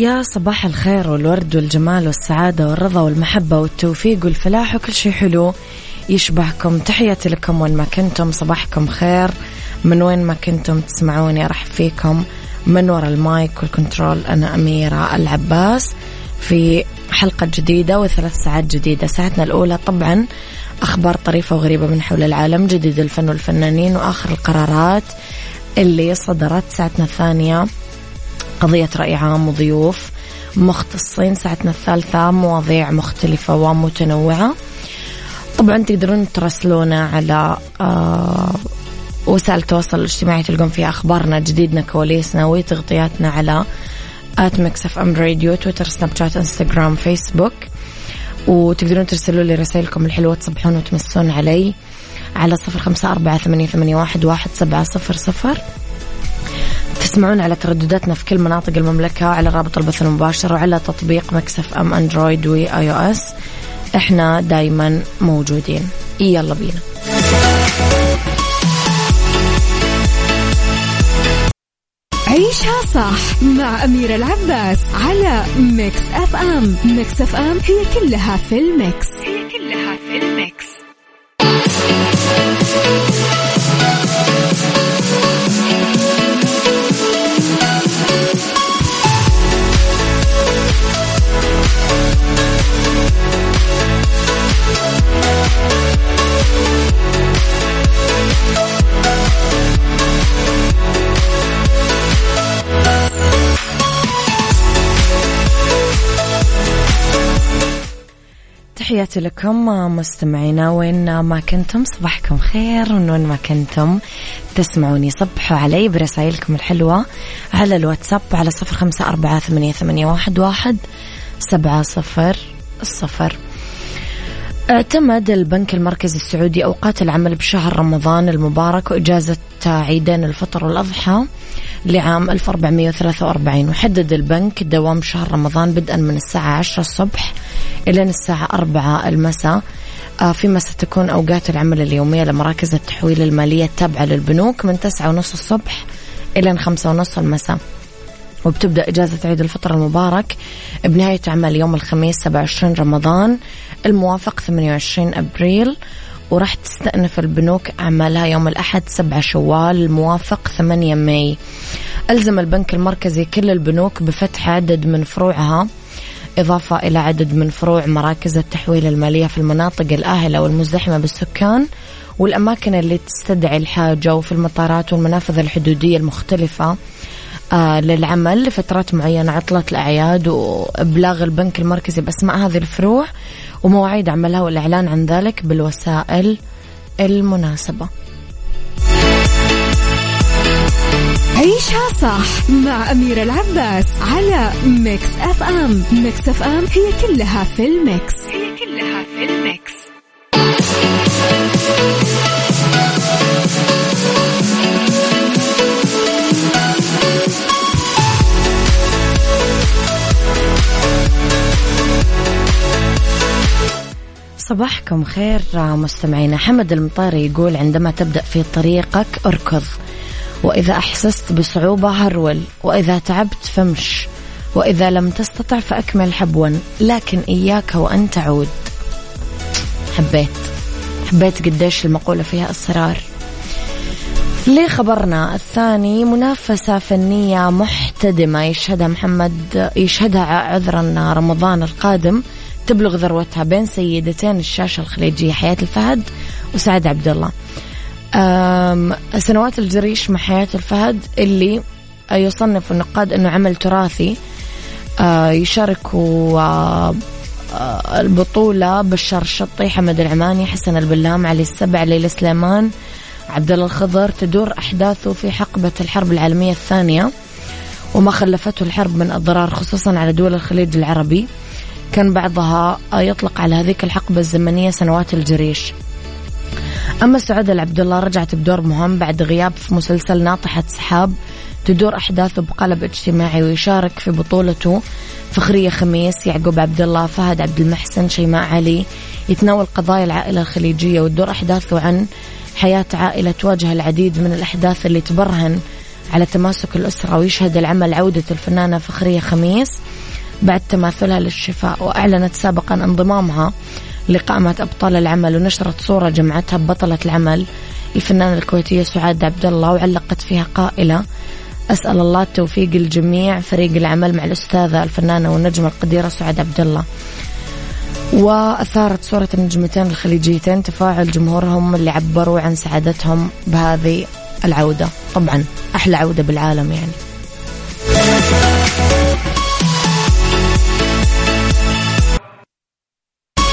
يا صباح الخير والورد والجمال والسعادة والرضا والمحبة والتوفيق والفلاح وكل شيء حلو يشبهكم. تحياتي لكم وين ما كنتم. صباحكم خير. من وين ما كنتم تسمعوني أرحب فيكم. من وراء ال mic وال control أنا أميرة العباس في حلقة جديدة وثلاث ساعات جديدة. ساعتنا الأولى طبعا أخبار طريفة وغريبة من حول العالم جديد الفن والفنانين وآخر القرارات اللي صدرت. ساعتنا الثانية قضية رأي عام وضيوف مختصين. ساعتنا الثالثة مواضيع مختلفة ومتنوعة. طبعا تقدرون ترسلونا على آه وسائل التواصل الاجتماعي تلقون فيها أخبارنا جديدنا كواليسنا وتغطياتنا على at Mix FM Radio تويتر سناب شات إنستغرام فيسبوك. وتقدرون ترسلوا لي رسائلكم الحلوة تصبحون وتمسون علي على صفر خمسة أربعة ثمانية, ثمانية واحد, واحد سبعة صفر صفر. تسمعون على تردداتنا في كل مناطق المملكة على رابط البث المباشر وعلى تطبيق Mix FM Android و iOS. إحنا دايما موجودين. يلا بينا. عيشها صح مع أميرة العباس على Mix FM. Mix FM هي كلها في ال mix هي كلها في الميكس تحياتي لكم مستمعينا وين ما كنتم؟ صباحكم خير من وين ما كنتم. تسمعوني صبحوا علي برسائلكم الحلوة على الواتساب على صفر خمسة أربعة ثمانية, ثمانية واحد, واحد سبعة صفر صفر. اعتمد البنك المركزي السعودي أوقات العمل بشهر رمضان المبارك وإجازة عيدين الفطر والأضحى لعام 1443 وحدد البنك دوام شهر رمضان بدءا من الساعة 10 الصبح إلى الساعة 4 المساء. آه، فيما ستكون أوقات العمل اليومية لمراكز التحويل المالية التابعة للبنوك من 9 ونص الصبح إلى 5 ونص المساء. وبتبدأ إجازة عيد الفطر المبارك بنهاية عمل يوم الخميس 27 رمضان الموافق 28 أبريل. وراح تستأنف البنوك أعمالها يوم الأحد 7 شوال الموافق 8 ماي. ألزم البنك المركزي كل البنوك بفتح عدد من فروعها. إضافة إلى عدد من فروع مراكز التحويل المالية في المناطق الآهلة والمزدحمة بالسكان والأماكن اللي تستدعي الحاجة وفي المطارات والمنافذ الحدودية المختلفة آه للعمل لفترات معينة عطلة الأعياد وإبلاغ البنك المركزي بأسماء هذه الفروع ومواعيد عملها والإعلان عن ذلك بالوسائل المناسبة. عيشها صح مع أميرة العباس على Mix FM. Mix FM هي كلها في ال mix. هي كلها في ال mix. صباحكم خير مستمعينا. حمد المطاري يقول عندما تبدأ في طريقك اركض. وإذا أحسست بصعوبة هرول وإذا تعبت فمش وإذا لم تستطع فأكمل حبوا لكن إياك وأن تعود. حبيت. حبيت قديش المقولة فيها أسرار لخبرنا الثاني منافسة فنية محتدمة يشهدها محمد يشهدها عذرا رمضان القادم. تبلغ ذروتها بين سيدتين الشاشة الخليجية حياة الفهد وسعد عبد الله سنوات الجريش مع حياة الفهد اللي يصنف النقاد أنه عمل تراثي آه، البطولة بشار الشطي حمد العماني حسن البلام علي السبع ليلى سليمان عبد الله الخضر تدور أحداثه في حقبة الحرب العالمية الثانية وما خلفته الحرب من أضرار خصوصا على دول الخليج العربي. كان بعضها يطلق على هذيك الحقبة الزمنية سنوات الجريش. أما سعود العبد الله رجعت بدور مهم بعد غياب في مسلسل ناطحة سحاب تدور أحداثه بقلب اجتماعي ويشارك في بطولته. فخرية خميس يعقوب عبد الله فهد عبد المحسن شيماء علي يتناول قضايا العائلة الخليجية وتدور أحداثه عن حياة عائلة تواجه العديد من الأحداث اللي تبرهن على تماسك الأسرة ويشهد العمل عودة الفنانة فخرية خميس بعد تماثلها للشفاء. وأعلنت سابقا انضمامها لقائمة أبطال العمل ونشرت صورة جمعتها ببطلة العمل الفنانة الكويتية سعاد عبد الله وعلقت فيها قائلة أسأل الله التوفيق الجميع فريق العمل مع الأستاذة الفنانة والنجمة القديرة سعاد عبد الله. وأثارت صورة النجمتين الخليجيتين تفاعل جمهورهم اللي عبروا عن سعادتهم بهذه العودة. طبعا أحلى عودة بالعالم يعني.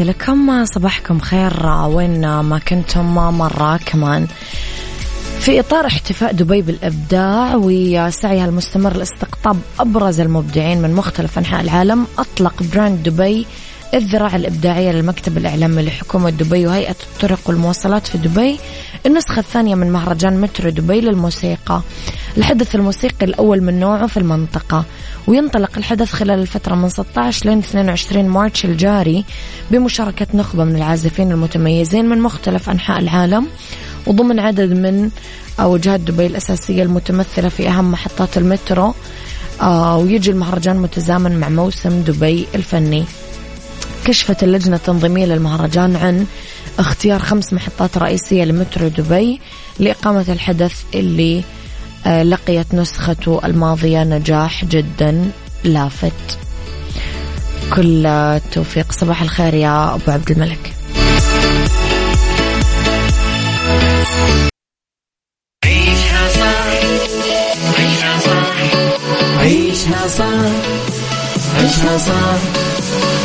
لكم صباحكم خير؟ وين ما كنتم مرة كمان. في إطار احتفاء دبي بالإبداع وسعيها المستمر لاستقطاب أبرز المبدعين من مختلف أنحاء العالم أطلق براند دبي الذراع الإبداعية للمكتب الإعلامي لحكومة دبي وهيئة الطرق والمواصلات في دبي. النسخة الثانية من مهرجان مترو دبي للموسيقى. الحدث الموسيقي الأول من نوعه في المنطقة. وينطلق الحدث خلال الفترة من 16 لين 22 مارتش الجاري بمشاركة نخبة من العازفين المتميزين من مختلف أنحاء العالم. وضمن عدد من وجهات دبي الأساسية المتمثلة في أهم محطات المترو آه ويجي المهرجان متزامن مع موسم دبي الفني. كشفت اللجنة التنظيمية للمهرجان عن اختيار خمس محطات رئيسية لمترو دبي لإقامة الحدث اللي آه، لقيت نسخته الماضية نجاح جدا لافت. كل التوفيق. صباح الخير يا أبو عبد الملك. عيشها صح عيشها صح. عيشها صح. عيشها صح.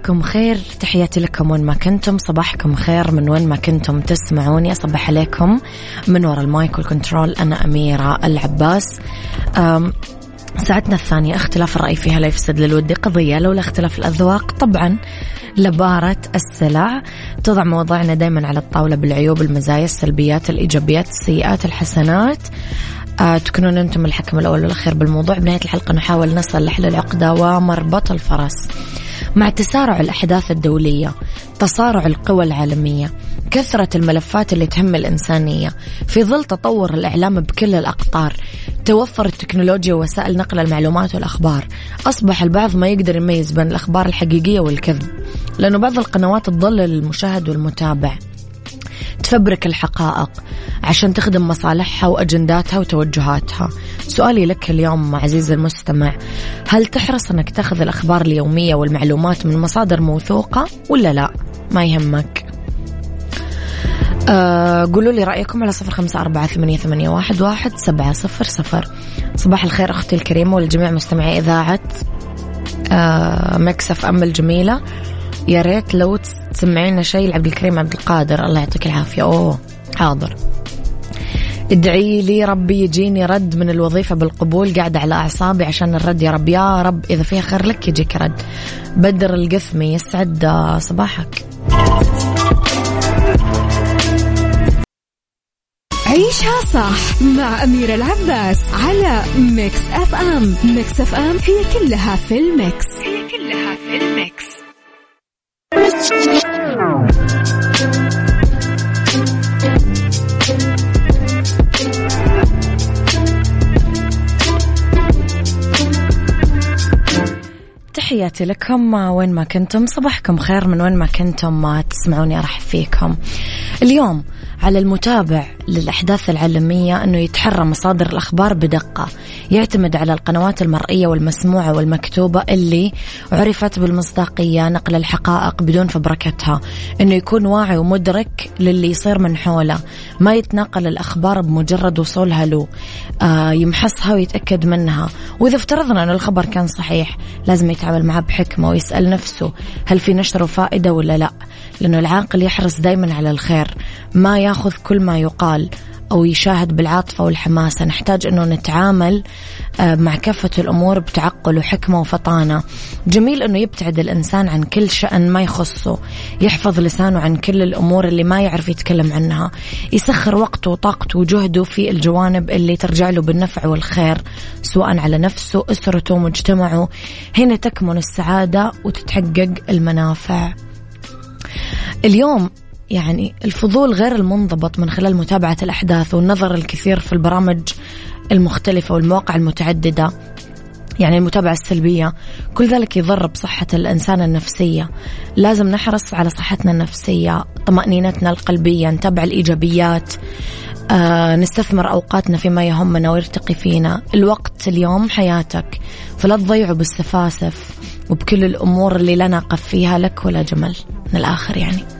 صباحكم خير. تحياتي لكم وين ما كنتم. صباحكم خير من وين ما كنتم تسمعوني. أصبح عليكم من وراء ال mic وال control أنا أميرة العباس. ساعتنا الثانية اختلاف الرأي فيها لا يفسد للود. قضية لولا اختلاف الأذواق. طبعا لبارت السلع. توضع مواضيعنا دايما على الطاولة بالعيوب المزايا السلبيات الإيجابيات السيئات الحسنات. آه تكونون أنتم الحكم الأول والأخير بالموضوع. بنهاية الحلقة نحاول نصل لحل العقدة ومربط الفرس. مع تسارع الأحداث الدولية تصارع القوى العالمية كثرة الملفات اللي تهم الإنسانية. في ظل تطور الإعلام بكل الأقطار توفر التكنولوجيا ووسائل نقل المعلومات والأخبار. أصبح البعض ما يقدر يميز بين الأخبار الحقيقية والكذب لأنه بعض القنوات تضلل المشاهد والمتابع. تفبرك الحقائق عشان تخدم مصالحها وأجنداتها وتوجهاتها. سؤالي لك اليوم عزيزي المستمع هل تحرص أنك تأخذ الأخبار اليومية والمعلومات من مصادر موثوقة ولا لا؟ ما يهمك. أه قولوا لي رأيكم على صفر خمسة أربعة ثمانية, ثمانية واحد, واحد سبعة صفر صفر. صباح الخير أختي الكريمة ولجميع مستمعي إذاعة أه مكسف أم الجميلة. يا ريت لو تسمعينا شيء لعبد الكريم عبد القادر. الله يعطيك العافية. أوه حاضر. ادعي لي ربي يجيني رد من الوظيفة بالقبول قاعدة على أعصابي عشان الرد. يا رب يا رب إذا فيها خير لك يجيك رد. بدر القثمي يسعد صباحك. عيشها صح مع أميرة العباس على Mix FM. Mix FM هي كلها في ال mix. هي Thank you. تحياتي لكم. وين ما كنتم صباحكم خير من وين ما كنتم. ما تسمعوني أرحب فيكم. اليوم على المتابع للأحداث العالمية أنه يتحرى مصادر الأخبار بدقة. يعتمد على القنوات المرئية والمسموعة والمكتوبة اللي عرفت بالمصداقية نقل الحقائق بدون فبركتها. أنه يكون واعي ومدرك للي يصير من حوله. ما يتناقل الأخبار بمجرد وصولها له. آه يمحصها ويتأكد منها. وإذا افترضنا أن الخبر كان صحيح لازم يتعامل معه بحكمة ويسأل نفسه هل في نشره فائدة ولا لا. لأنه العاقل يحرص دايما على الخير ما يأخذ كل ما يقال. أو يشاهد بالعاطفة والحماسة. نحتاج أنه نتعامل آه، مع كافة الأمور بتعقل وحكمة وفطانة. جميل أنه يبتعد الإنسان عن كل شأن ما يخصه يحفظ لسانه عن كل الأمور اللي ما يعرف يتكلم عنها. يسخر وقته وطاقته وجهده في الجوانب اللي ترجع له بالنفع والخير سواء على نفسه أسرته مجتمعه. هنا تكمن السعادة وتتحقق المنافع. اليوم يعني الفضول غير المنضبط من خلال متابعة الأحداث والنظر الكثير في البرامج المختلفة والمواقع المتعددة يعني المتابعة السلبية. كل ذلك يضر بصحة الإنسان النفسية. لازم نحرص على صحتنا النفسية طمأنينتنا القلبية نتابع الإيجابيات آه نستثمر أوقاتنا فيما يهمنا ويرتقي فينا. الوقت اليوم حياتك فلا تضيعوا بالسفاسف وبكل الأمور اللي لا نقف فيها لك ولا جمل. من الآخر يعني.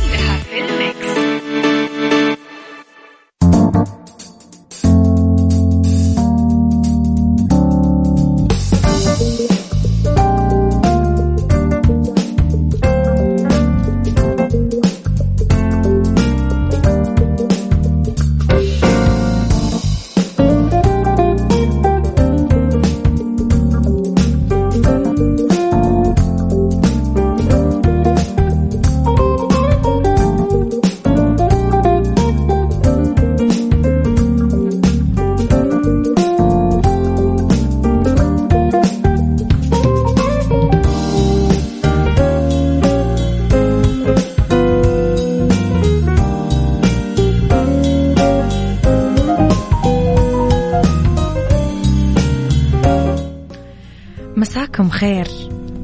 مساكم خير.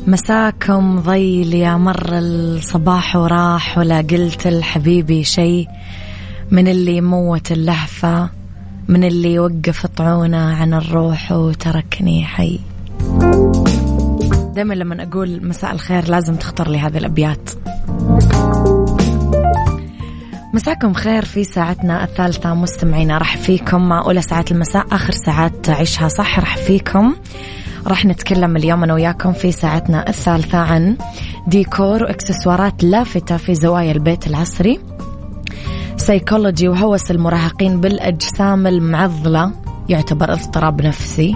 مساكم ضيل يا مر الصباح وراح ولا قلت لحبيبي شي من اللي موت اللهفة من اللي وقف طعونه عن الروح وتركني حي. دائما لما أقول مساء الخير لازم تختار لي هذه الأبيات. مساكم خير في ساعتنا الثالثة مستمعينا راح فيكم مع أولى ساعات المساء آخر ساعات عيشها صح راح فيكم. راح نتكلم اليوم أنا وياكم في ساعتنا الثالثة عن ديكور وإكسسوارات لافتة في زوايا البيت العصري. سيكولوجي وهوس المراهقين بالأجسام المعضلة يعتبر اضطراب نفسي.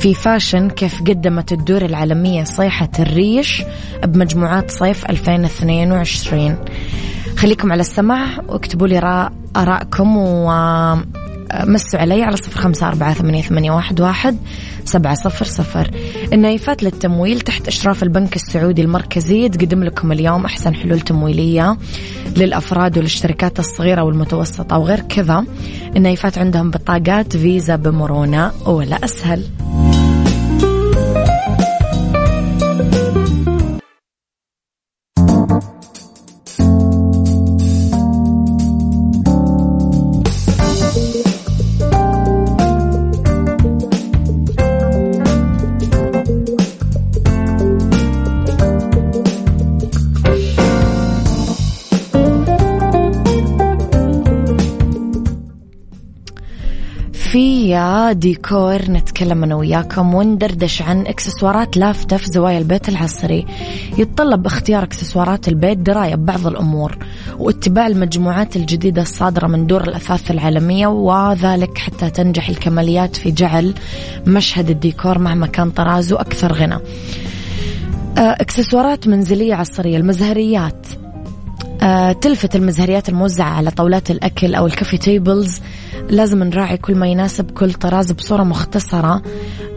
في fashion كيف قدمت الدور العالمية صيحة الريش بمجموعات صيف 2022 خليكم على السمع واكتبوا لي آراءكم ومسوا علي على صفر خمسة أربعة ثمانية, ثمانية واحد, واحد سبعة صفر صفر. النايفات للتمويل تحت إشراف البنك السعودي المركزي. تقدم لكم اليوم أحسن حلول تمويلية للأفراد والشركات الصغيرة والمتوسطة وغير كذا. النايفات عندهم بطاقات فيزا بمرونة ولا أسهل. في ديكور نتكلم أنا وياكم وندردش عن إكسسوارات لافتة في زوايا البيت العصري. يتطلب اختيار إكسسوارات البيت دراية ببعض الأمور واتباع المجموعات الجديدة الصادرة من دور الأثاث العالمية وذلك حتى تنجح الكماليات في جعل مشهد الديكور مهما كان طرازه أكثر غنى. آه، إكسسوارات منزلية عصرية المزهريات تلفت المزهريات الموزعة على طاولات الأكل أو ال coffee tables لازم نراعي كل ما يناسب كل طراز بصورة مختصرة.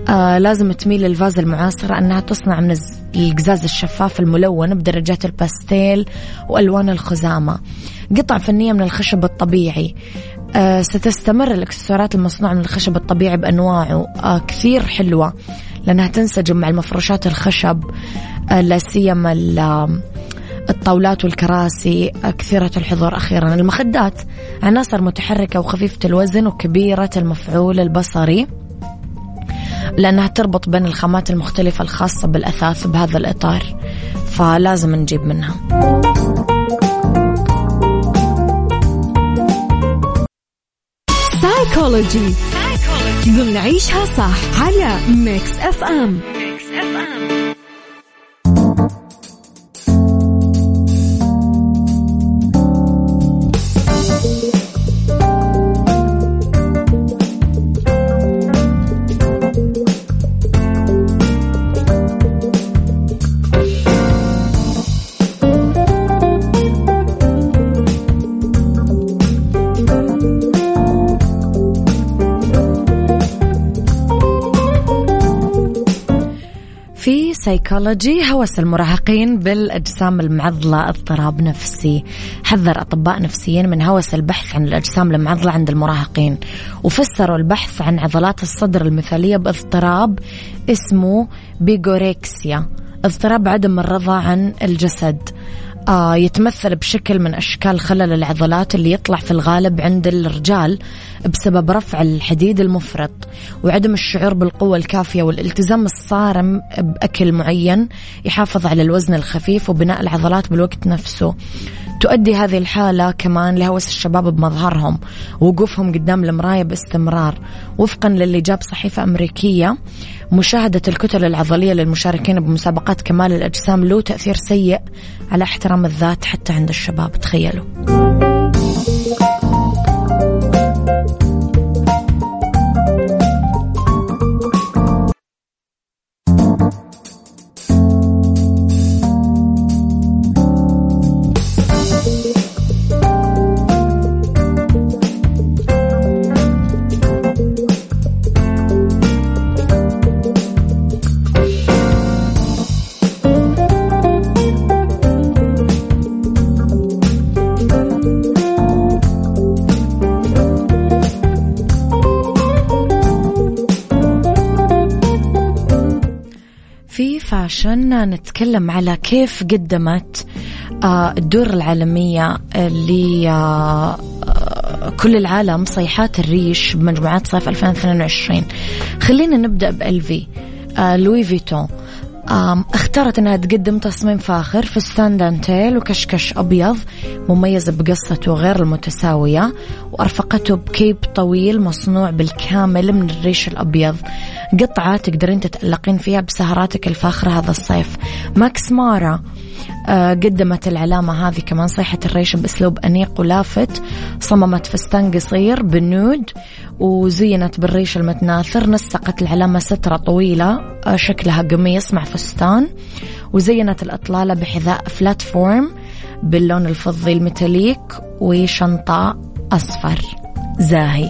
آه لازم تميل للفاز المعاصرة أنها تصنع من القزاز الشفاف الملون بدرجات الباستيل وألوان الخزامة. قطع فنية من الخشب الطبيعي. آه ستستمر الإكسسوارات المصنوعة من الخشب الطبيعي بأنواعه. آه كثير حلوة لأنها تنسجم مع المفروشات الخشب. آه لا سيما الطاولات والكراسي كثيرة الحضور أخيرا. المخدات عناصر متحركة وخفيفة الوزن وكبيرة المفعول البصري. لأنها تربط بين الخامات المختلفة الخاصة بالأثاث بهذا الإطار فلازم نجيب منها. سايكولوجي ضمن عيشها صح على Mix FM Mix FM سايكولوجي هوس المراهقين بالأجسام المعضلة اضطراب نفسي. حذر أطباء نفسيين من هوس البحث عن الأجسام المعضلة عند المراهقين. وفسروا البحث عن عضلات الصدر المثالية باضطراب اسمه بيجوريكسيا اضطراب عدم الرضا عن الجسد. يتمثل بشكل من أشكال خلل العضلات اللي يطلع في الغالب عند الرجال بسبب رفع الحديد المفرط وعدم الشعور بالقوة الكافية والالتزام الصارم بأكل معين يحافظ على الوزن الخفيف وبناء العضلات بالوقت نفسه. تؤدي هذه الحالة كمان لهوس الشباب بمظهرهم ووقوفهم قدام المراية باستمرار. وفقا للي جاب صحيفة أمريكية مشاهدة الكتل العضلية للمشاركين بمسابقات كمال الأجسام له تأثير سيء على احترام الذات حتى عند الشباب. تخيلوا. fashion نتكلم على كيف قدمت آه، الدور العالمية لكل آه، العالم صيحات الريش بمجموعات صيف 2022 خلينا نبدأ بال LV Louis Vuitton. اختارت إنها تقدم تصميم فاخر فستان دانتيل وكشكش أبيض مميز بقصته غير المتساوية وأرفقته ب cape طويل مصنوع بالكامل من الريش الأبيض. قطعة تقدرين تتألقين فيها بسهراتك الفاخرة هذا الصيف. Max Mara آه، قدمت العلامة هذه كمان صيحة الريش بأسلوب أنيق ولافت صممت فستان قصير بال nude وزينت بالريش المتناثر نسقت العلامة سترة طويلة آه، شكلها قميص مع فستان. وزينت الإطلالة بحذاء flatform باللون الفضي ال metallic وشنطة أصفر زاهي.